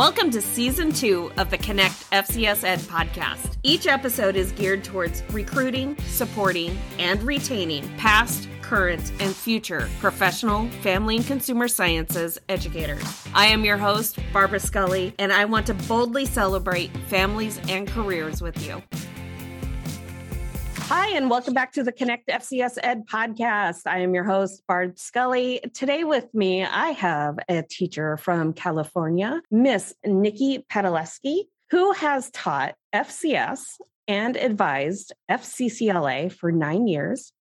Welcome to season two of the Connect FCS Ed podcast. Each episode is geared towards recruiting, supporting, and retaining past, current, and future professional, family, and consumer sciences educators. I am your host, Barbara Scully, and I want to boldly celebrate families and careers with you. Hi, and welcome back to the Connect FCS Ed podcast. I am your host, Barb Scully. Today with me, I have a teacher from California, Miss Nikki Pedaleski, who has taught FCS and advised FCCLA for nine years.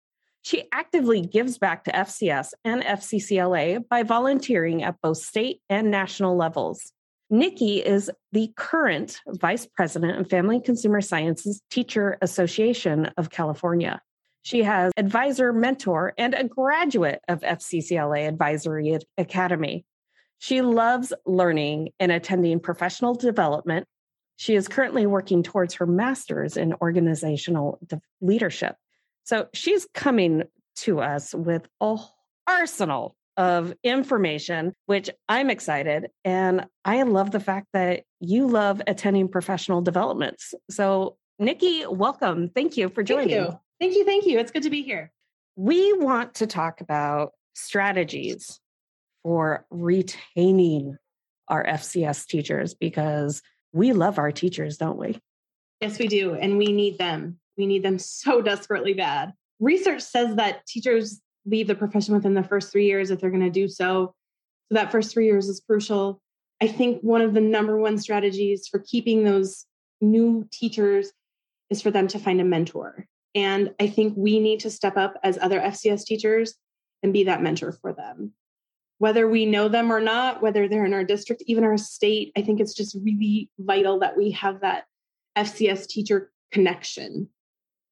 She actively gives back to FCS and FCCLA by volunteering at both state and national levels. Nikki is the current Vice President of Family Consumer Sciences Teacher Association of California. She has advisor, mentor, and a graduate of FCCLA Advisory Academy. She loves learning and attending professional development. She is currently working towards her master's in organizational leadership. So she's coming to us with a arsenal of information, which I'm excited. And I love the fact that you love attending professional developments. So, Nikki, welcome. Thank you for joining. Thank you. Thank you. Thank you. It's good to be here. We want to talk about strategies for retaining our FCS teachers because we love our teachers, don't we? Yes, we do. And we need them. We need them so desperately bad. Research says that teachers leave the profession within the first three years if they're going to do so. So that first three years is crucial. I think one of the number one strategies for keeping those new teachers is for them to find a mentor. And I think we need to step up as other FCS teachers and be that mentor for them. Whether we know them or not, whether they're in our district, even our state, I think it's just really vital that we have that FCS teacher connection.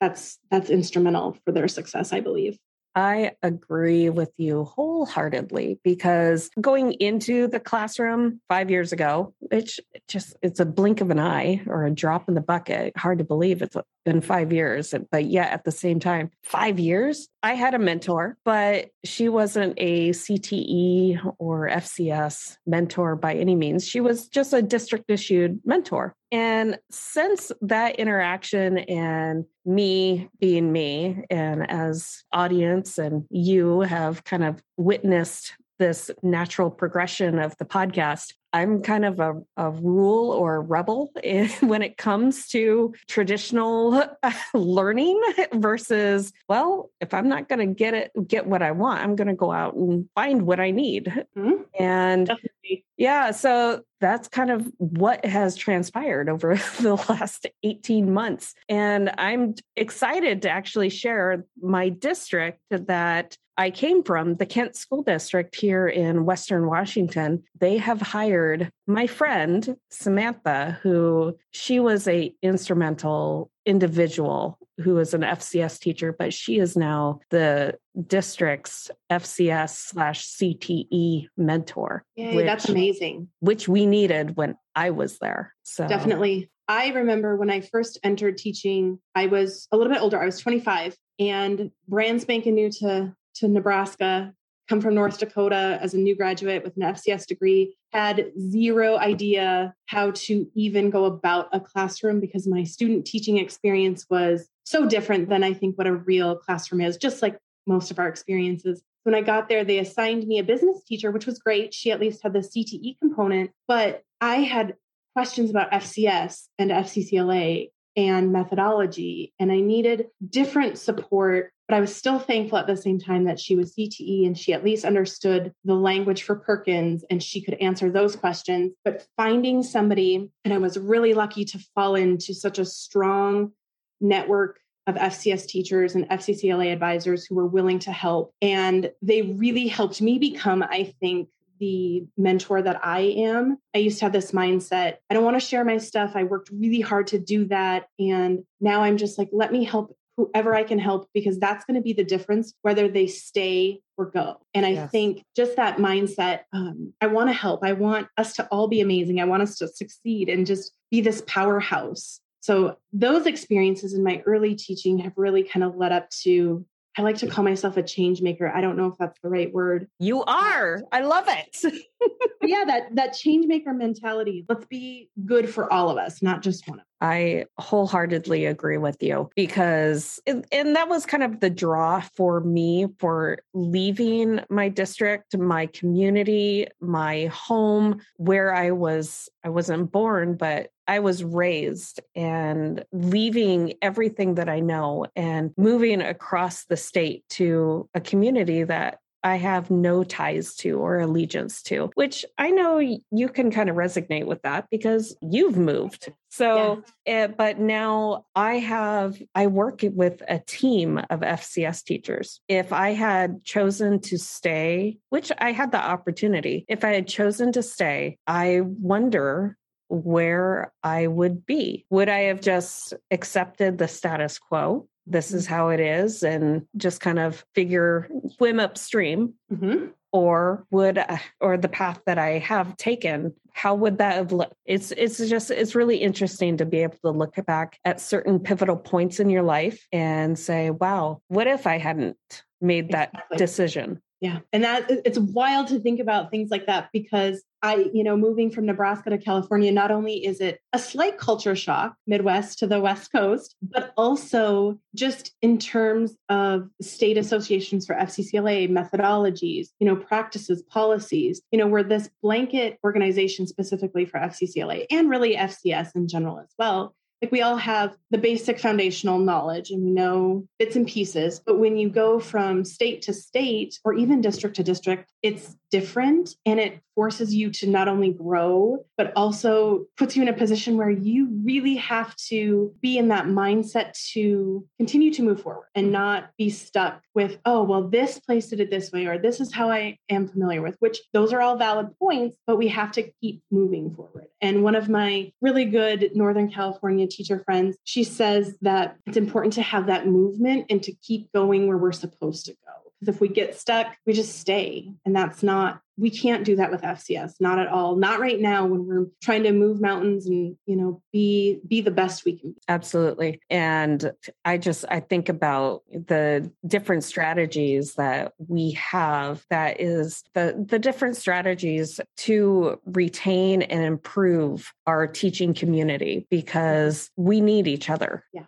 That's that's instrumental for their success, I believe. I agree with you wholeheartedly because going into the classroom five years ago, which just it's a blink of an eye or a drop in the bucket. Hard to believe it's been five years, but yet at the same time, five years. I had a mentor, but she wasn't a CTE or FCS mentor by any means. She was just a district issued mentor. And since that interaction and me being me, and as audience and you have kind of witnessed this natural progression of the podcast, I'm kind of a, a rule or a rebel in, when it comes to traditional learning versus, well, if I'm not going to get it, get what I want, I'm going to go out and find what I need. Mm-hmm. And Definitely. yeah, so that's kind of what has transpired over the last 18 months. And I'm excited to actually share my district that I came from, the Kent School District here in Western Washington. They have hired my friend Samantha, who she was a instrumental individual who was an FCS teacher, but she is now the district's FCS slash CTE mentor. Yeah, which, that's amazing. Which we needed when I was there. So definitely. I remember when I first entered teaching, I was a little bit older. I was 25 and brand spanking new to to Nebraska, come from North Dakota as a new graduate with an FCS degree, had zero idea how to even go about a classroom because my student teaching experience was so different than I think what a real classroom is, just like most of our experiences. When I got there, they assigned me a business teacher, which was great. She at least had the CTE component, but I had questions about FCS and FCCLA and methodology, and I needed different support but I was still thankful at the same time that she was CTE and she at least understood the language for Perkins and she could answer those questions. But finding somebody, and I was really lucky to fall into such a strong network of FCS teachers and FCCLA advisors who were willing to help. And they really helped me become, I think, the mentor that I am. I used to have this mindset I don't want to share my stuff. I worked really hard to do that. And now I'm just like, let me help whoever I can help because that's going to be the difference whether they stay or go. And I yes. think just that mindset um, I want to help. I want us to all be amazing. I want us to succeed and just be this powerhouse. So, those experiences in my early teaching have really kind of led up to I like to call myself a change maker. I don't know if that's the right word. You are. I love it. yeah, that that change maker mentality. Let's be good for all of us, not just one of us. I wholeheartedly agree with you because, and that was kind of the draw for me for leaving my district, my community, my home, where I was, I wasn't born, but I was raised and leaving everything that I know and moving across the state to a community that I have no ties to or allegiance to, which I know you can kind of resonate with that because you've moved. So, yeah. uh, but now I have, I work with a team of FCS teachers. If I had chosen to stay, which I had the opportunity, if I had chosen to stay, I wonder where I would be. Would I have just accepted the status quo? This is mm-hmm. how it is, and just kind of figure swim upstream. Mm-hmm. Or would, or the path that I have taken, how would that have looked? It's it's just it's really interesting to be able to look back at certain pivotal points in your life and say, "Wow, what if I hadn't made that exactly. decision?" Yeah. And that it's wild to think about things like that because I, you know, moving from Nebraska to California, not only is it a slight culture shock, Midwest to the West Coast, but also just in terms of state associations for FCCLA, methodologies, you know, practices, policies, you know, we're this blanket organization specifically for FCCLA and really FCS in general as well like we all have the basic foundational knowledge and we know bits and pieces but when you go from state to state or even district to district it's different and it forces you to not only grow but also puts you in a position where you really have to be in that mindset to continue to move forward and not be stuck with oh well this place did it this way or this is how i am familiar with which those are all valid points but we have to keep moving forward. And one of my really good northern california teacher friends she says that it's important to have that movement and to keep going where we're supposed to go because if we get stuck, we just stay. And that's not we can't do that with FCS, not at all. Not right now when we're trying to move mountains and, you know, be be the best we can. Be. Absolutely. And I just I think about the different strategies that we have that is the the different strategies to retain and improve our teaching community because we need each other. Yeah.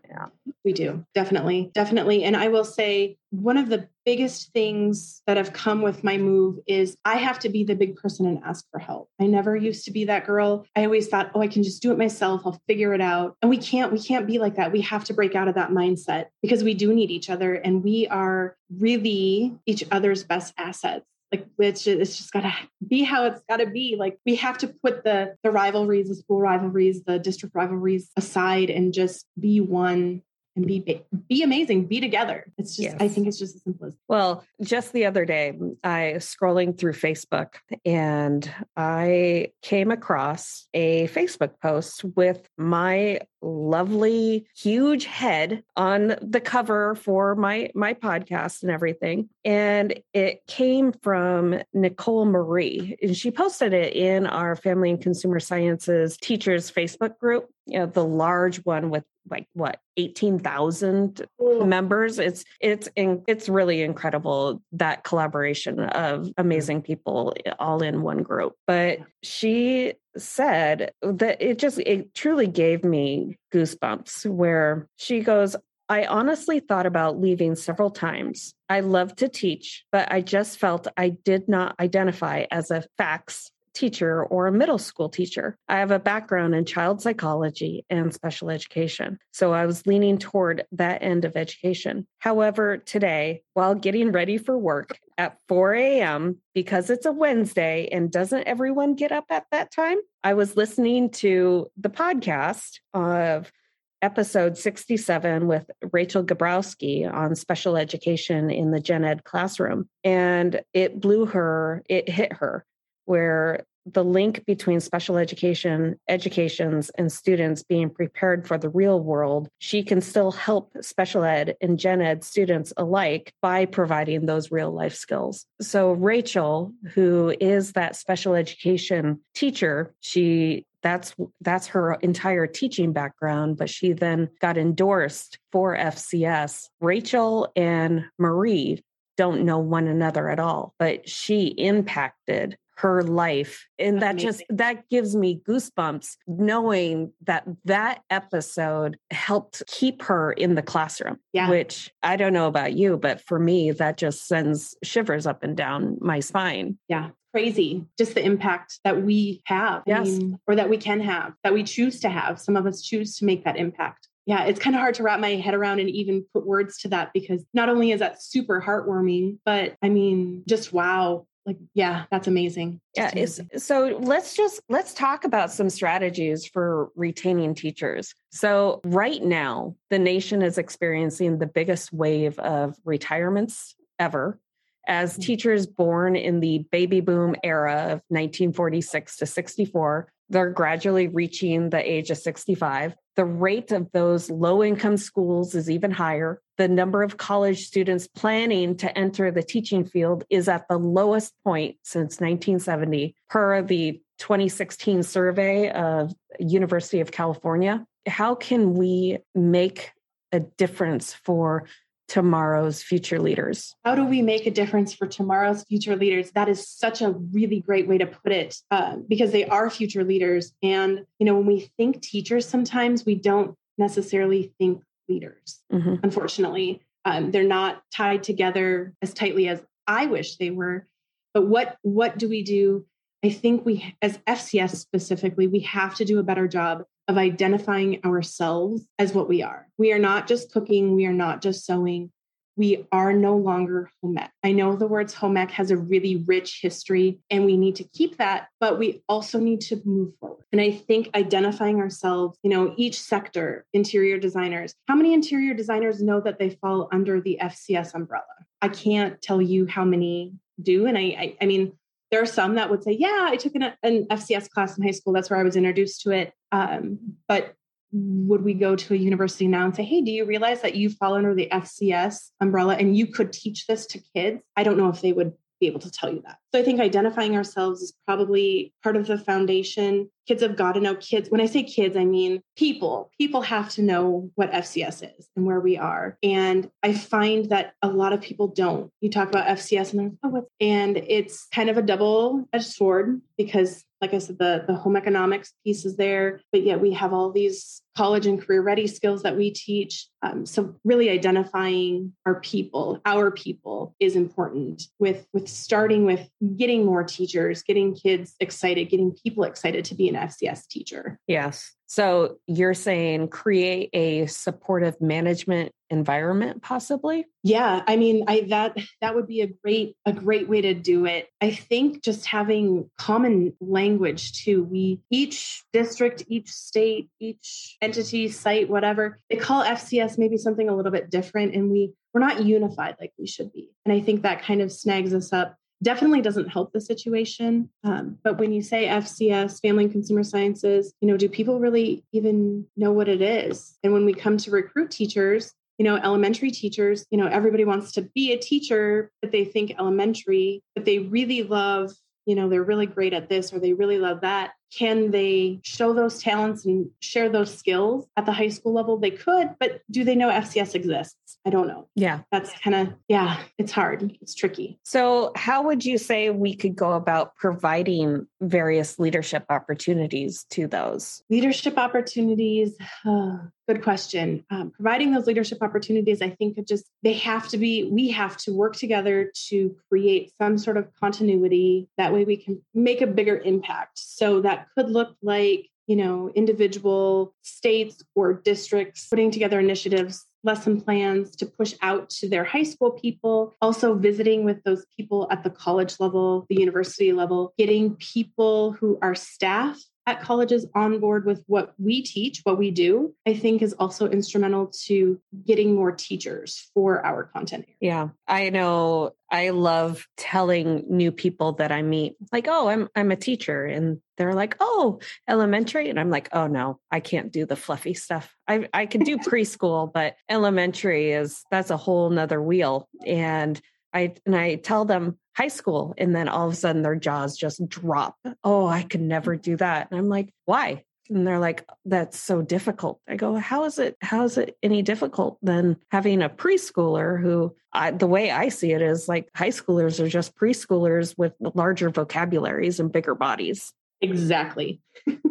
We do. Definitely. Definitely. And I will say one of the biggest things that have come with my move is I have to be the big person and ask for help. I never used to be that girl. I always thought, oh, I can just do it myself. I'll figure it out. And we can't, we can't be like that. We have to break out of that mindset because we do need each other and we are really each other's best assets like it's just, it's just gotta be how it's gotta be like we have to put the the rivalries the school rivalries the district rivalries aside and just be one and be be amazing be together. It's just yes. i think it's just as simple as well just the other day i scrolling through facebook and i came across a facebook post with my lovely huge head on the cover for my my podcast and everything and it came from nicole marie and she posted it in our family and consumer sciences teachers facebook group you know the large one with like what 18,000 members. It's it's in, it's really incredible that collaboration of amazing people eh, all in one group. But she said that it just it truly gave me goosebumps where she goes I honestly thought about leaving several times. I love to teach, but I just felt I did not identify as a FACS teacher or a middle school teacher. I have a background in child psychology and special education. So I was leaning toward that end of education. However, today, while getting ready for work at 4 a.m., because it's a Wednesday and doesn't everyone get up at that time? I was listening to the podcast of episode 67 with Rachel Gabrowski on special education in the gen ed classroom. And it blew her, it hit her where the link between special education, educations, and students being prepared for the real world, she can still help special ed and gen ed students alike by providing those real life skills. So, Rachel, who is that special education teacher, she that's that's her entire teaching background but she then got endorsed for FCS Rachel and Marie don't know one another at all but she impacted her life and that just that gives me goosebumps knowing that that episode helped keep her in the classroom yeah. which i don't know about you but for me that just sends shivers up and down my spine yeah crazy just the impact that we have yes. I mean, or that we can have that we choose to have some of us choose to make that impact yeah, it's kind of hard to wrap my head around and even put words to that because not only is that super heartwarming, but I mean, just wow. Like, yeah, that's amazing. yeah. Amazing. so let's just let's talk about some strategies for retaining teachers. So right now, the nation is experiencing the biggest wave of retirements ever as mm. teachers born in the baby boom era of 1946 to 64 they're gradually reaching the age of 65. The rate of those low income schools is even higher. The number of college students planning to enter the teaching field is at the lowest point since 1970, per the 2016 survey of University of California. How can we make a difference for tomorrow's future leaders? How do we make a difference for tomorrow's future leaders? That is such a really great way to put it uh, because they are future leaders. And, you know, when we think teachers, sometimes we don't necessarily think leaders, mm-hmm. unfortunately. Um, they're not tied together as tightly as I wish they were. But what what do we do? I think we, as FCS specifically, we have to do a better job of identifying ourselves as what we are. We are not just cooking, we are not just sewing. We are no longer home ec. I know the words home ec has a really rich history and we need to keep that, but we also need to move forward. And I think identifying ourselves, you know, each sector, interior designers, how many interior designers know that they fall under the FCS umbrella? I can't tell you how many do. And I, I, I mean, there are some that would say, yeah, I took an, an FCS class in high school. That's where I was introduced to it. Um, but would we go to a university now and say, hey, do you realize that you fall under the FCS umbrella and you could teach this to kids? I don't know if they would be able to tell you that. So I think identifying ourselves is probably part of the foundation. Kids have got to know kids. When I say kids, I mean people. People have to know what FCS is and where we are. And I find that a lot of people don't. You talk about FCS and they're like, oh, what's and it's kind of a double-edged sword because like I said, the, the home economics piece is there, but yet we have all these college and career ready skills that we teach. Um, so really identifying our people, our people is important with, with starting with getting more teachers, getting kids excited, getting people excited to be an FCS teacher. Yes. So you're saying create a supportive management environment possibly? Yeah, I mean, I that that would be a great a great way to do it. I think just having common language too. We each district, each state, each entity, site, whatever, they call FCS maybe something a little bit different and we we're not unified like we should be. And I think that kind of snags us up definitely doesn't help the situation. Um, but when you say FCS, family and consumer sciences, you know, do people really even know what it is? And when we come to recruit teachers, you know, elementary teachers, you know, everybody wants to be a teacher, but they think elementary, but they really love, you know, they're really great at this or they really love that can they show those talents and share those skills at the high school level? They could, but do they know FCS exists? I don't know. Yeah. That's kind of, yeah, it's hard. It's tricky. So, how would you say we could go about providing various leadership opportunities to those? Leadership opportunities, good question. Um, providing those leadership opportunities, I think, just, they have to be, we have to work together to create some sort of continuity. That way we can make a bigger impact. So that could look like you know individual states or districts putting together initiatives lesson plans to push out to their high school people also visiting with those people at the college level the university level getting people who are staff at colleges on board with what we teach, what we do, I think is also instrumental to getting more teachers for our content. Yeah. I know I love telling new people that I meet, like, oh, I'm I'm a teacher. And they're like, oh, elementary. And I'm like, oh no, I can't do the fluffy stuff. I I can do preschool, but elementary is that's a whole nother wheel. And I and I tell them high school and then all of a sudden their jaws just drop. Oh, I could never do that. And I'm like, why? and they're like that's so difficult i go how is it how is it any difficult than having a preschooler who I, the way i see it is like high schoolers are just preschoolers with larger vocabularies and bigger bodies exactly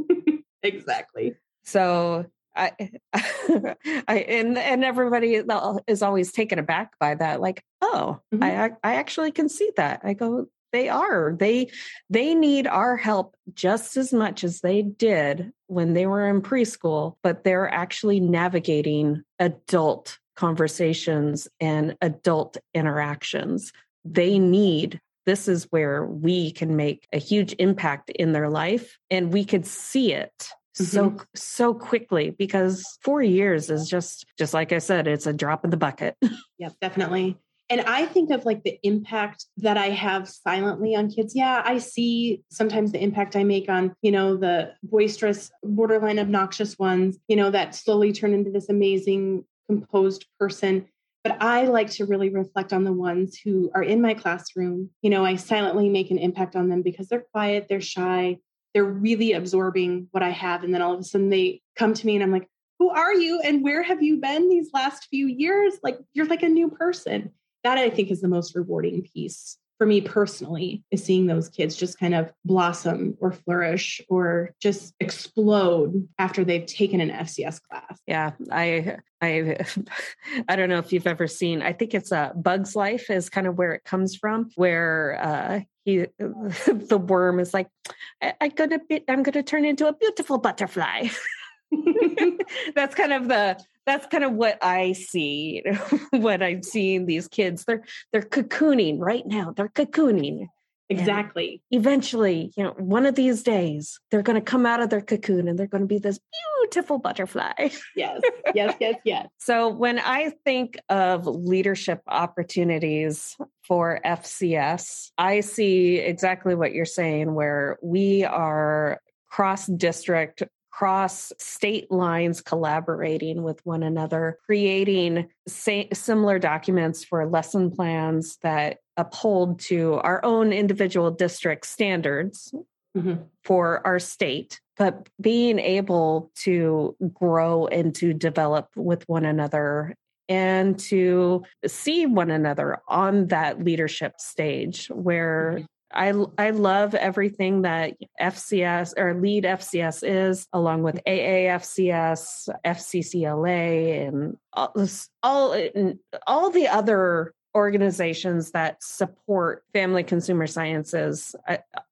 exactly so I, I and and everybody is always taken aback by that. Like, oh, mm-hmm. I I actually can see that. I go, they are they they need our help just as much as they did when they were in preschool but they're actually navigating adult conversations and adult interactions they need this is where we can make a huge impact in their life and we could see it mm-hmm. so so quickly because 4 years is just just like I said it's a drop in the bucket. Yeah, definitely. And I think of like the impact that I have silently on kids. Yeah, I see sometimes the impact I make on, you know, the boisterous, borderline obnoxious ones, you know, that slowly turn into this amazing, composed person. But I like to really reflect on the ones who are in my classroom. You know, I silently make an impact on them because they're quiet, they're shy, they're really absorbing what I have. And then all of a sudden they come to me and I'm like, who are you and where have you been these last few years? Like, you're like a new person that I think is the most rewarding piece for me personally is seeing those kids just kind of blossom or flourish or just explode after they've taken an FCS class. Yeah, I I I don't know if you've ever seen. I think it's a uh, Bug's Life is kind of where it comes from, where uh, he the worm is like, I, am gonna be, I'm gonna turn into a beautiful butterfly. that's kind of the that's kind of what I see when I'm seeing these kids. They're they're cocooning right now. They're cocooning. Exactly. And eventually, you know, one of these days, they're going to come out of their cocoon and they're going to be this beautiful butterfly. Yes, yes, yes, yes. so, when I think of leadership opportunities for FCS, I see exactly what you're saying, where we are cross district cross state lines collaborating with one another, creating sa- similar documents for lesson plans that uphold to our own individual district standards mm-hmm. for our state, but being able to grow and to develop with one another and to see one another on that leadership stage where mm-hmm. I I love everything that FCS or lead FCS is, along with AAFCS, FCCLA, and all all, all the other organizations that support family consumer sciences,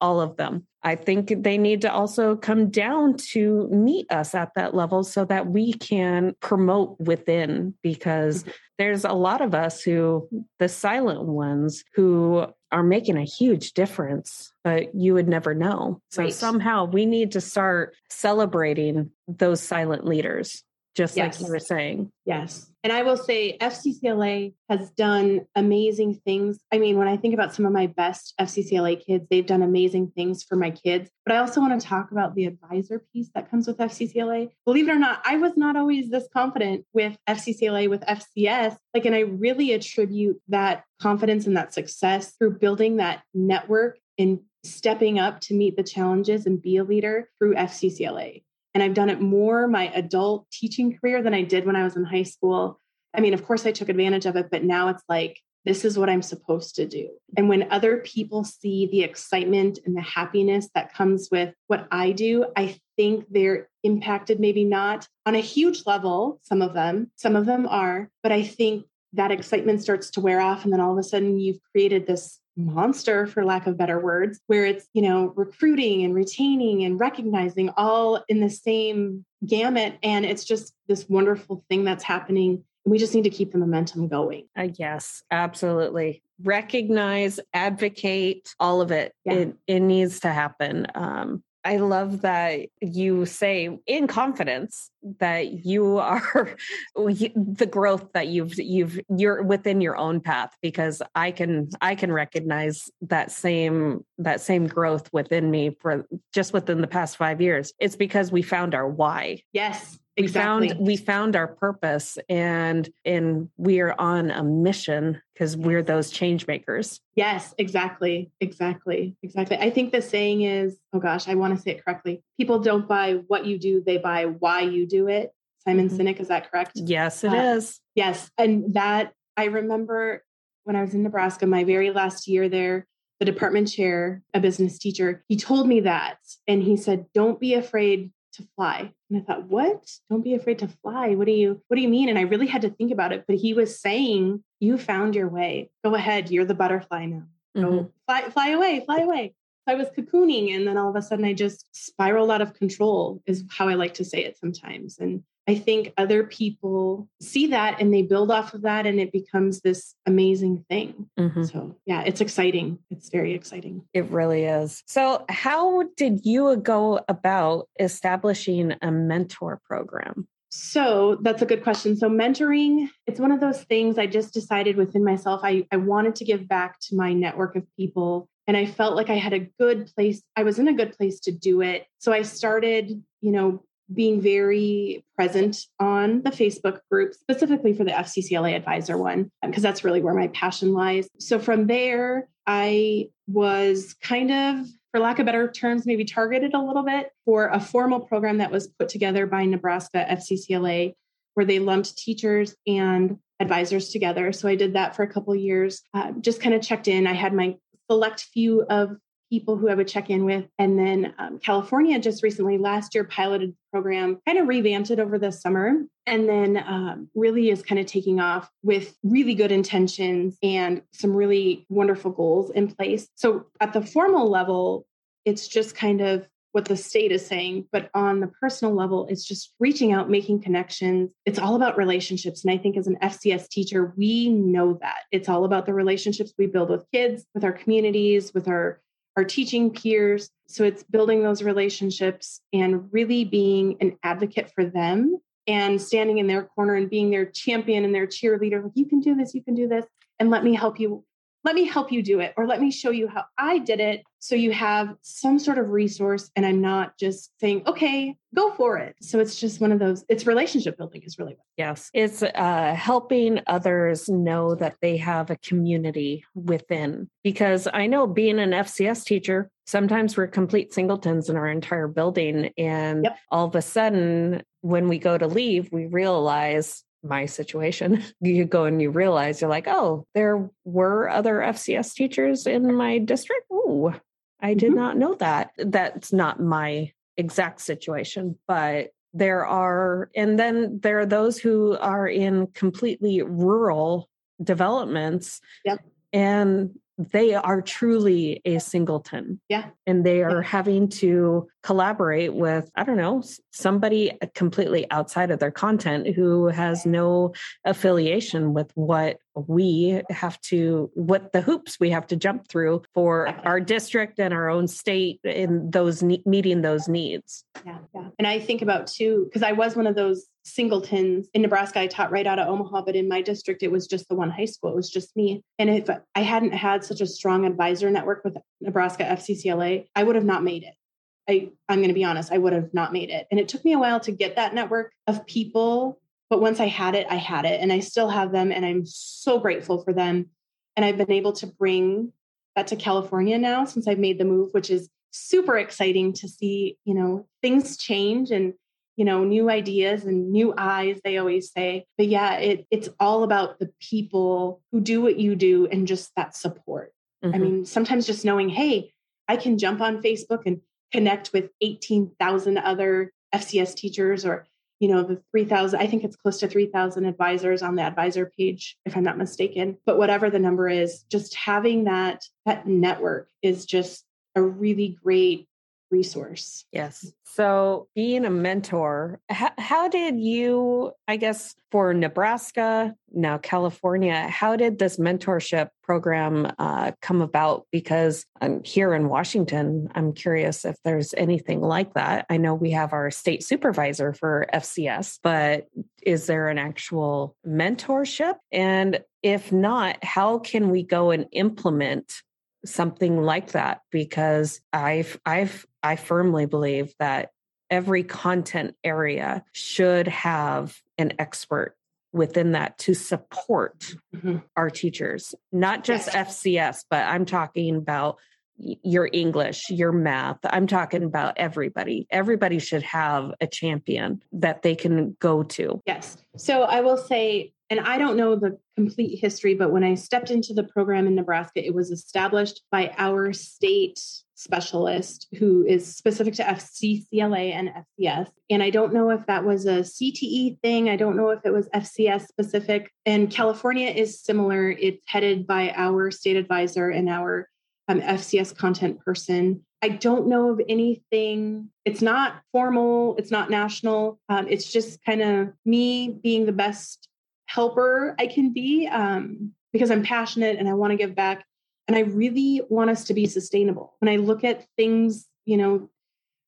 all of them. I think they need to also come down to meet us at that level so that we can promote within because mm-hmm. there's a lot of us who, the silent ones, who are making a huge difference, but you would never know. So right. somehow we need to start celebrating those silent leaders just yes. like you were saying. Yes. And I will say FCCLA has done amazing things. I mean, when I think about some of my best FCCLA kids, they've done amazing things for my kids. But I also want to talk about the advisor piece that comes with FCCLA. Believe it or not, I was not always this confident with FCCLA, with FCS. Like, and I really attribute that confidence and that success through building that network and stepping up to meet the challenges and be a leader through FCCLA. And I've done it more my adult teaching career than I did when I was in high school. I mean, of course, I took advantage of it, but now it's like, this is what I'm supposed to do. And when other people see the excitement and the happiness that comes with what I do, I think they're impacted, maybe not on a huge level, some of them, some of them are, but I think that excitement starts to wear off. And then all of a sudden, you've created this monster for lack of better words where it's you know recruiting and retaining and recognizing all in the same gamut. And it's just this wonderful thing that's happening. We just need to keep the momentum going. Uh, yes absolutely. Recognize advocate all of it. Yeah. it, it needs to happen. Um, I love that you say in confidence that you are the growth that you've you've you're within your own path because I can I can recognize that same that same growth within me for just within the past 5 years. It's because we found our why. Yes. Exactly. we found we found our purpose and and we are on a mission because we're those change makers yes exactly exactly exactly i think the saying is oh gosh i want to say it correctly people don't buy what you do they buy why you do it simon mm-hmm. sinek is that correct yes it uh, is. yes and that i remember when i was in nebraska my very last year there the department chair, a business teacher, he told me that. And he said, Don't be afraid to fly. And I thought, what? Don't be afraid to fly. What do you what do you mean? And I really had to think about it. But he was saying, you found your way. Go ahead. You're the butterfly now. Go mm-hmm. fly, fly away, fly away. So I was cocooning and then all of a sudden I just spiraled out of control, is how I like to say it sometimes. And I think other people see that and they build off of that and it becomes this amazing thing. Mm-hmm. So, yeah, it's exciting. It's very exciting. It really is. So, how did you go about establishing a mentor program? So that's a good question. So mentoring, it's one of those things I just decided within myself. I, I wanted to give back to my network of people. And I felt like I had a good place. I was in a good place to do it. So I started, you know, being very present on the Facebook group, specifically for the FCCLA advisor one, because that's really where my passion lies. So from there, I was kind of, for lack of better terms, maybe targeted a little bit for a formal program that was put together by Nebraska FCCLA, where they lumped teachers and advisors together. So I did that for a couple years, uh, just kind of checked in. I had my select few of people who I would check in with. And then um, California just recently, last year, piloted the program, kind of revamped it over the summer, and then um, really is kind of taking off with really good intentions and some really wonderful goals in place. So at the formal level, it's just kind of what the state is saying, but on the personal level, it's just reaching out, making connections. It's all about relationships. And I think as an FCS teacher, we know that it's all about the relationships we build with kids, with our communities, with our our teaching peers. So it's building those relationships and really being an advocate for them and standing in their corner and being their champion and their cheerleader. Like, you can do this, you can do this, and let me help you. Let me help you do it, or let me show you how I did it. So you have some sort of resource, and I'm not just saying, okay, go for it. So it's just one of those, it's relationship building is really what. Yes. It's uh, helping others know that they have a community within. Because I know being an FCS teacher, sometimes we're complete singletons in our entire building. And yep. all of a sudden, when we go to leave, we realize my situation. You go and you realize you're like, oh, there were other FCS teachers in my district. Ooh, I did mm-hmm. not know that. That's not my exact situation, but there are, and then there are those who are in completely rural developments. Yep. And they are truly a singleton. Yeah. And they are yeah. having to collaborate with, I don't know, somebody uh, completely outside of their content who has no affiliation with what we have to, what the hoops we have to jump through for our district and our own state in those meeting those needs. Yeah. Yeah. And I think about too, because I was one of those singletons in Nebraska. I taught right out of Omaha, but in my district, it was just the one high school. It was just me. And if I hadn't had such a strong advisor network with Nebraska FCCLA, I would have not made it. I, I'm going to be honest, I would have not made it. And it took me a while to get that network of people. But once I had it, I had it. And I still have them. And I'm so grateful for them. And I've been able to bring that to California now since I've made the move, which is super exciting to see, you know, things change and you know new ideas and new eyes they always say. But yeah it, it's all about the people who do what you do and just that support. Mm-hmm. i mean sometimes just knowing hey i can jump on facebook and connect with 18,000 other fcs teachers or you know the 3000 i think it's close to 3000 advisors on the advisor page if i'm not mistaken. But whatever the number is just having that that network is just a really great resource. Yes. So, being a mentor, how, how, did you, I guess, for Nebraska, now California, how did this mentorship program uh, come about? Because I'm here in Washington, I'm curious if there's anything like that. I know we have our state supervisor for FCS, but is there an actual mentorship? And if not, how can we go and implement something like that because I've I've I firmly believe that every content area should have an expert within that to support mm-hmm. our teachers, not just yes. FCS, but I'm talking about your English, your math. I'm talking about everybody. Everybody should have a champion that they can go to. Yes. So I will say, and I don't know the complete history, but when I stepped into the program in Nebraska, it was established by our state specialist who is specific to FCCLA and FCS. And I don't know if that was a CTE thing. I don't know if it was FCS specific. And California is similar. It's headed by our state advisor and our um, FCS content person. I don't know of anything. It's not formal, it's not national. Um, it's just kind of me being the best helper I can be um, because I'm passionate and I want to give back. And I really want us to be sustainable. When I look at things, you know,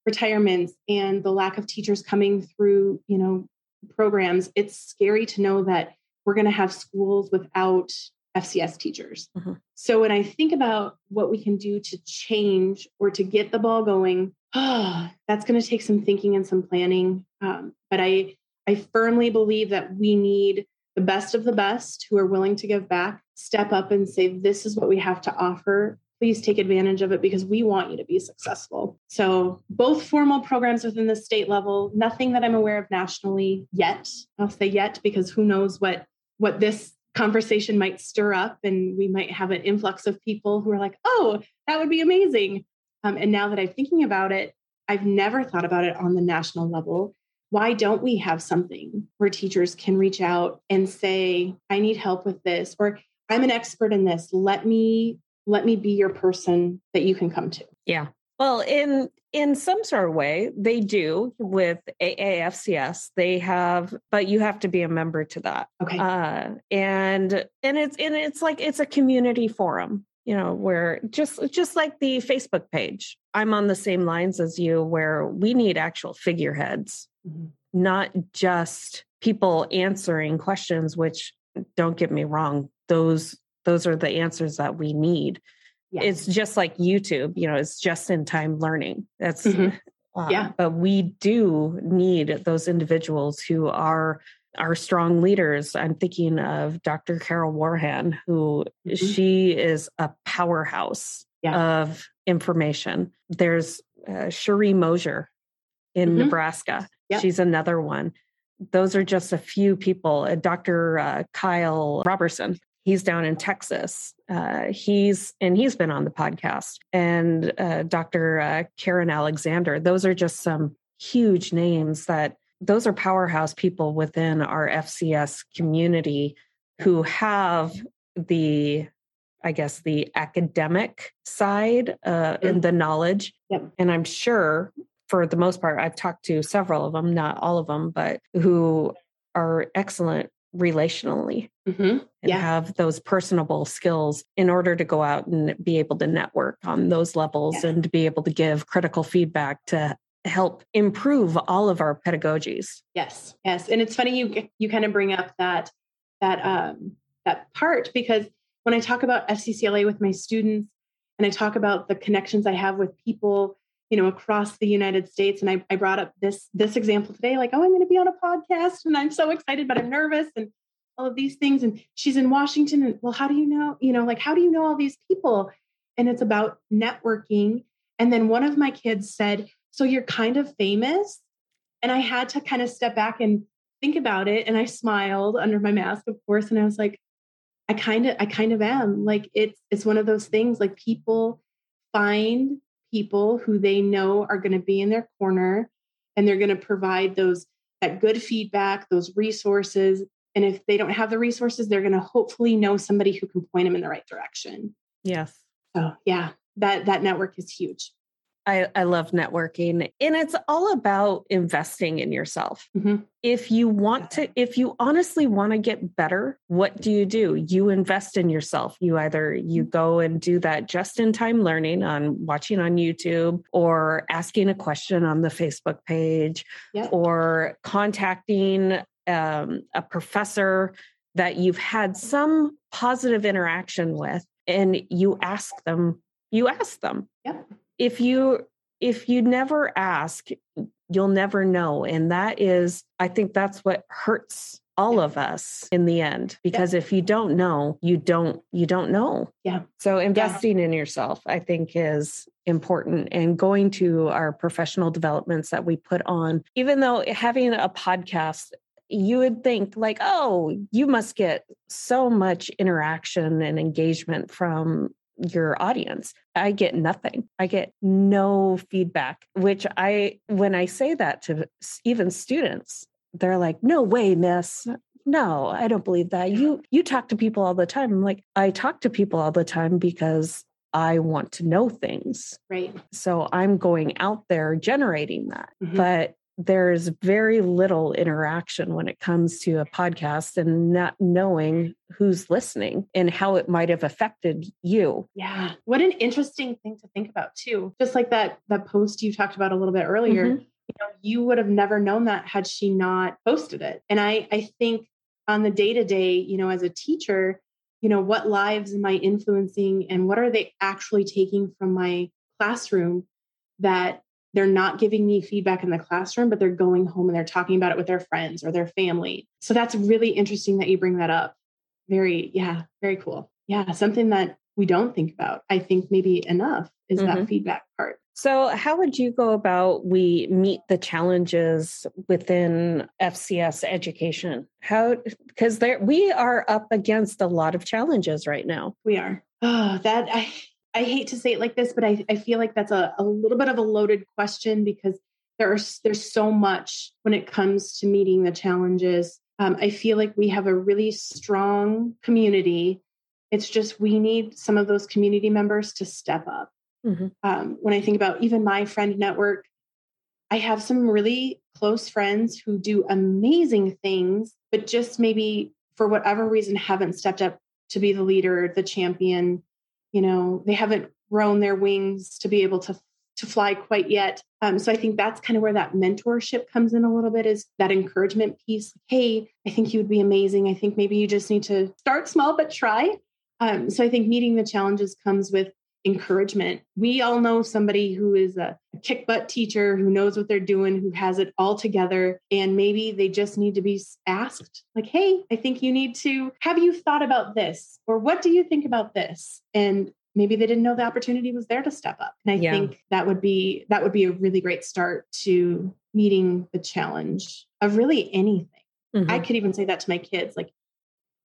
retirements and the lack of teachers coming through, you know, programs, it's scary to know that we're going to have schools without FCS teachers. Mm-hmm. So when I think about what we can do to change or to get the ball going, oh, that's going to take some thinking and some planning. Um, but I, I firmly believe that we need the best of the best who are willing to give back, step up and say, this is what we have to offer. Please take advantage of it because we want you to be successful. So, both formal programs within the state level, nothing that I'm aware of nationally yet. I'll say yet because who knows what what this conversation might stir up and we might have an influx of people who are like, oh, that would be amazing. Um, and now that I'm thinking about it, I've never thought about it on the national level why don't we have something where teachers can reach out and say i need help with this or i'm an expert in this. Let me let me be your person that you can come to. Yeah. Well in in some sort of way they do with aafcs they have but you have to be a member to that. Okay. Uh and and it's and it's like it's a community forum you know where just just like the facebook page. I'm on the same lines as you where we need actual figureheads. Not just people answering questions which don't get me wrong those those are the answers that we need yes. it's just like youtube you know it's just in time learning that's mm-hmm. uh, yeah but we do need those individuals who are our strong leaders. I'm thinking of Dr. Carol Werhan, who mm-hmm. she is a powerhouse yeah. of information. There's uh, Cherie Mosier in mm-hmm. Nebraska. Yep. She's another one. Those are just a few people. Uh, Dr. Uh, Kyle Robertson, he's down in Texas. Uh, he's and he's been on the podcast. And uh, Dr. Uh, Karen Alexander. Those are just some huge names that those are powerhouse people within our FCS community who have the I guess the academic side uh, and the knowledge. Yep. And I'm sure for the most part, I've talked to several of them, not all of them, but who are excellent relationally mm-hmm. and yeah. have those personable skills in order to go out and be able to network on those levels yeah. and to be able to give critical feedback to help improve all of our pedagogies. Yes, yes, and it's funny you you kind of bring up that that um, that part because when I talk about FCCLA with my students and I talk about the connections I have with people, you know, across the United States, and I, I brought up this this example today, like, oh, I'm going to be on a podcast, and I'm so excited, but I'm nervous, and all of these things, and she's in Washington, and well, how do you know? You know, like, how do you know all these people? And it's about networking. And then one of my kids said, so you're kind of famous. And I had to kind of step back and think about it. And I smiled under my mask, of course. And I was like, I kind of, I kind of am. Like it's it's one of those things like people find people who they know are going to be in their corner and they're going to provide those that good feedback, those resources. And if they don't have the resources, they're going to hopefully know somebody who can point them in the right direction. Yes. So yeah, that that network is huge. I, I love networking and it's all about investing in yourself. Mm-hmm. If you want to, if you honestly want to get better, what do you do? You invest in yourself. You either you mm-hmm. go and do that just in time learning on watching on YouTube or asking a question on the Facebook page yep. or contacting um, a professor that you've had some positive interaction with and you ask them, you ask them. Yep if you if you never ask you'll never know. And that is, I think that's what hurts all of us in the end because if you don't know you don't you don't know yeah so investing yeah. in yourself i think is important and going to our professional developments that we put on even though having a podcast you would think like oh you must get so much interaction and engagement from your audience i get nothing. I get no feedback which i when i say that to even students they're like no way miss. No i don't believe that. You you talk to people all the time. I'm like i talk to people all the time because i want to know things. Right. So i'm going out there generating that. Mm-hmm. but there's very little interaction when it comes to a podcast and not knowing who's listening and how it might have affected you. Yeah. What an interesting thing to think about too. Just like that that post you talked about a little bit earlier, mm-hmm. you know, you would have never known that had she not posted it. And I I think on the day-to-day, you know, as a teacher, you know, what lives am I influencing and what are they actually taking from my classroom that they're not giving me feedback in the classroom, but they're going home and they're talking about it with their friends or their family. So that's really interesting that you bring that up. Very, yeah, very cool. Yeah, something that we don't think about, I think maybe enough is mm-hmm. that feedback part. So, how would you go about we meet the challenges within FCS education? How because there we are up against a lot of challenges right now. We are. Oh, that I I hate to say it like this, but I, I feel like that's a, a little bit of a loaded question because there's there's so much when it comes to meeting the challenges. Um, I feel like we have a really strong community. It's just we need some of those community members to step up. Mm-hmm. Um, when I think about even my friend network, I have some really close friends who do amazing things, but just maybe for whatever reason haven't stepped up to be the leader, the champion, you know they haven't grown their wings to be able to to fly quite yet. Um, so i think that's kind of where that mentorship comes in a little bit is that encouragement piece. Hey i think you would be amazing. I think maybe you just need to start small but try. Um, so i think meeting the challenges comes with encouragement. We all know somebody who is a, kick butt teacher who knows what they're doing, who has it all together, and maybe they just need to be asked, like, hey, I think you need to, have you thought about this? Or what do you think about this? And maybe they didn't know the opportunity was there to step up. And I yeah. think that would be that would be a really great start to meeting the challenge of really anything. Mm-hmm. I could even say that to my kids like,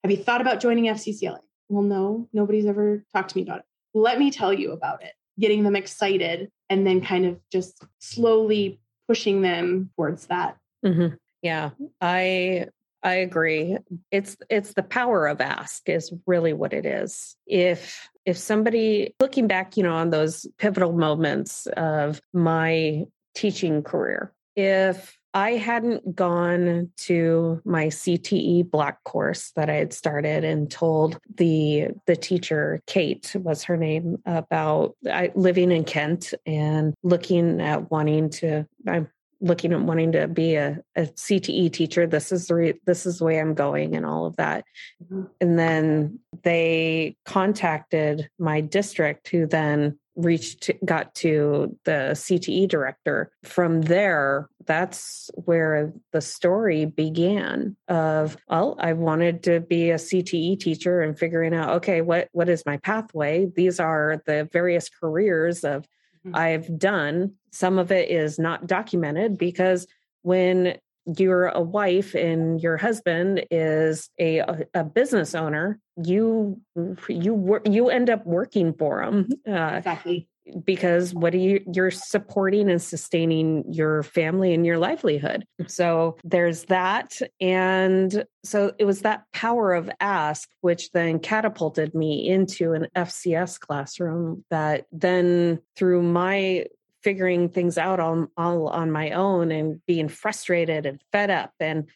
have you thought about joining FCCLA? Well, no, nobody's ever talked to me about it let me tell you about it, getting them excited and then kind of just slowly pushing them towards that. Mm-hmm. Yeah, I I agree. It's it's the power of ask is really what it is. If if somebody looking back, you know, on those pivotal moments of my teaching career, if I hadn't gone to my CTE block course that I had started and told the the teacher Kate was her name about I, living in Kent and looking at wanting to I'm looking at wanting to be a, a CTE teacher. This is the re, this is the way I'm going and all of that. Mm-hmm. And then they contacted my district who then reached got to the CTE director. From there that's where the story began of well I wanted to be a CTE teacher and figuring out okay what what is my pathway? These are the various careers of mm-hmm. I've done. Some of it is not documented because when you're a uh, wife and your husband is a uh, a business owner you you work you end up working for them mm-hmm. uh, exactly. because what are you you're supporting and sustaining your family and your livelihood. Mm-hmm. So there's that and so it was that power of ask which then catapulted me into an fcs classroom that then through my figuring things out on all on my own and being frustrated and fed up and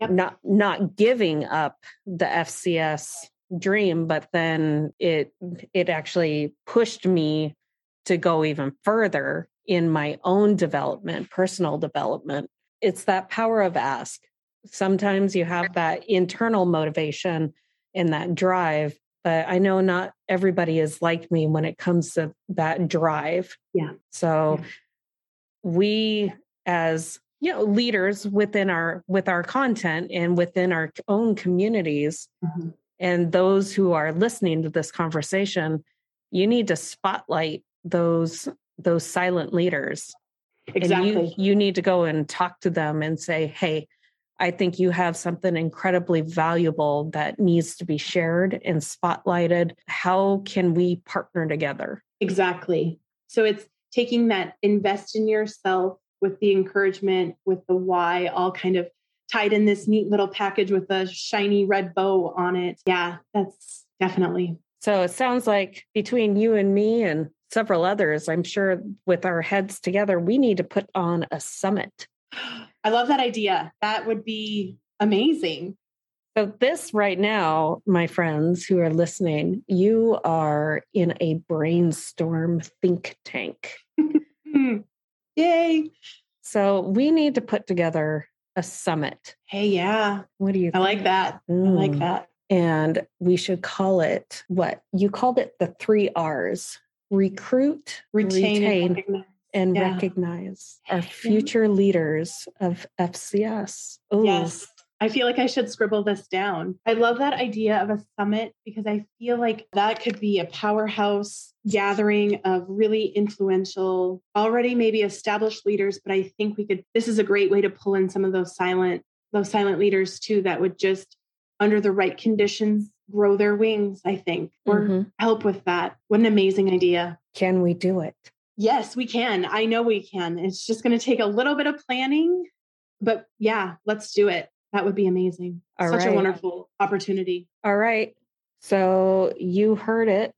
yep. not not giving up the fcs dream but then it it actually pushed me to go even further in my own development, personal development. It's that power of ask. Sometimes you have that internal motivation and that drive, but I know not everybody is like me when it comes to that drive. Yeah. So yeah. we as you know leaders within our with our content and within our own communities Mhm. and those who are listening to this conversation you need to spotlight those those silent leaders Exactly. and you you need to go and talk to them and say hey i think you have something incredibly valuable that needs to be shared and spotlighted how can we partner together Exactly. So it's taking that invest in yourself with the encouragement, with the why, all kind of tied in this neat little package with a shiny red bow on it. Yeah, that's definitely. so it sounds like between you and me and several others i'm sure with our heads together we need to put on a summit I love that idea. That would be amazing. So, this right now, my friends who are listening, you are in a brainstorm think tank. Yay. So, we need to put together a summit. Hey, yeah. What do you I like that. I like Mm. that. And we should call it what? You called it the three R's recruit, Retain, retain, and recognize. Yeah. recognize our future leaders of FCS. Ooh, Yes. I feel like I should scribble this down. I love that idea of a summit because I feel like that could be a powerhouse gathering of really influential, already maybe established leaders. But I think we could, this is a great way to pull in some of those silent, those silent leaders too, that would just, under the right conditions, grow their wings, I think, or Mhm. help with that. What an amazing idea. Can we do it? Yes, we can. I know we can. It's just going to take a little bit of planning, but yeah, let's do it. That would be amazing. All Such a wonderful opportunity. All right. So you heard it.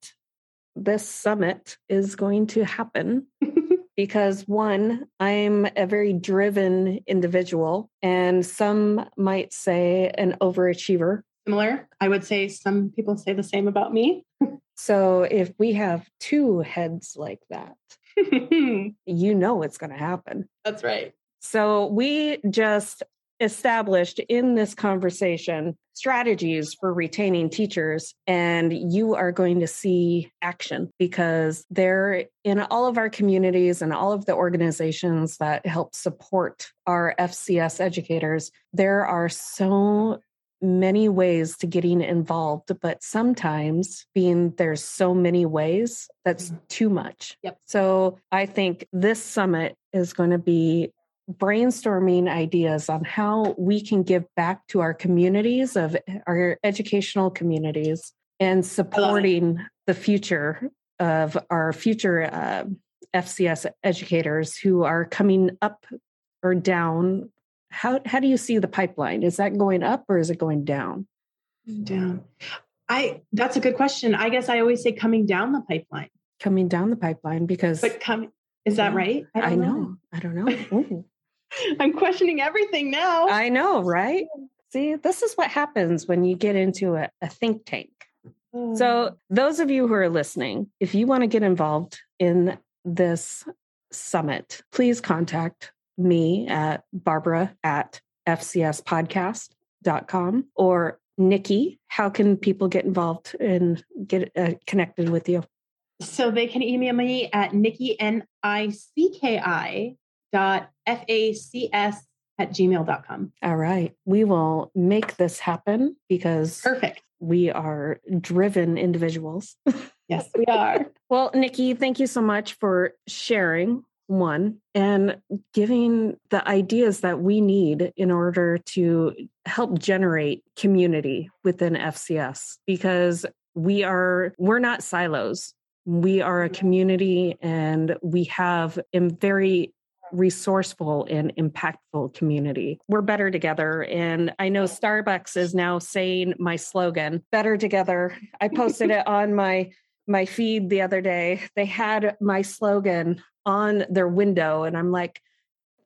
This summit is going to happen because one, I'm a very driven individual, and some might say an overachiever. Similar. I would say some people say the same about me. So if we have two heads like that, you know it's going to happen. That's right. So we just established in this conversation strategies for retaining teachers and you are going to see action because they're in all of our communities and all of the organizations that help support our FCS educators there are so many ways to getting involved but sometimes being there's so many ways that's Mhm. too much Yep. so i think this summit is going to be brainstorming ideas on how we can give back to our communities of our educational communities and supporting the future of our future uh, FCS educators who are coming up or down. How how do you see the pipeline? Is that going up or is it going down? Down. Mm-hmm. I that's a good question. I guess I always say coming down the pipeline. Coming down the pipeline because But coming is that Yeah, right? I don't know. I don't know. I'm questioning everything now. I know, right? See, this is what happens when you get into a, a think tank. So, oh. those of you who are listening, if you want to get involved in this summit, please contact me at barbara at fcspodcast.com or Nikki. How can people get involved and get uh, connected with you? So they can email me at Nikki N I C K I dot F A C S at gmail.com. All right. We will make this happen because Perfect. we are driven individuals. Yes, we are. Well, Nikki, thank you so much for sharing one and giving the ideas that we need in order to help generate community within FCS because we are we're not silos. We are a community and we have a very resourceful and impactful community. We're better together. And I know Starbucks is now saying my slogan, better together. I posted it on my my feed the other day. They had my slogan on their window and I'm like,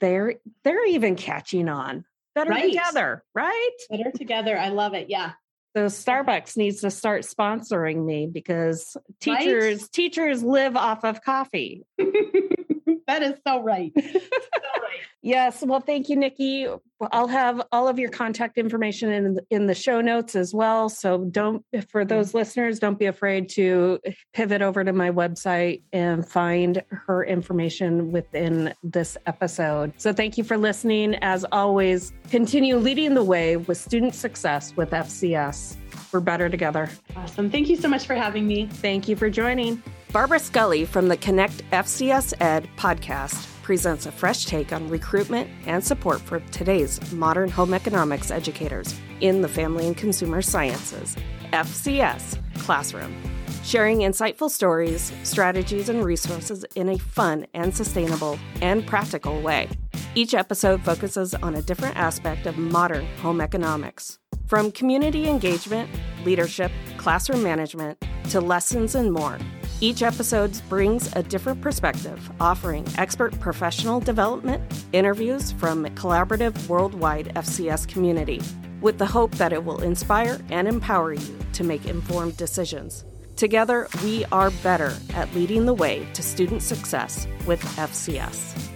they're they're even catching on. Better Right. together, right? Better together. I love it. Yeah. So Starbucks needs to start sponsoring me because teachers teachers live off of coffee. that is. So right. Yes. Well, thank you, Nikki. I'll have all of your contact information in in the show notes as well. So don't for mm. those listeners, don't be afraid to pivot over to my website and find her information within this episode. So thank you for listening. As always, continue leading the way with student success with FCS. We're better together. Awesome. Thank you so much for having me. Thank you for joining. Barbara Scully from the Connect FCS Ed podcast presents a fresh take on recruitment and support for today's modern home economics educators in the Family and Consumer Sciences, FCS Classroom. Sharing insightful stories, strategies, and resources in a fun and sustainable and practical way. Each episode focuses on a different aspect of modern home economics. From community engagement, leadership, classroom management, to lessons and more. Each episode brings a different perspective, offering expert professional development, interviews from a collaborative worldwide FCS community, with the hope that it will inspire and empower you to make informed decisions. Together, we are better at leading the way to student success with FCS.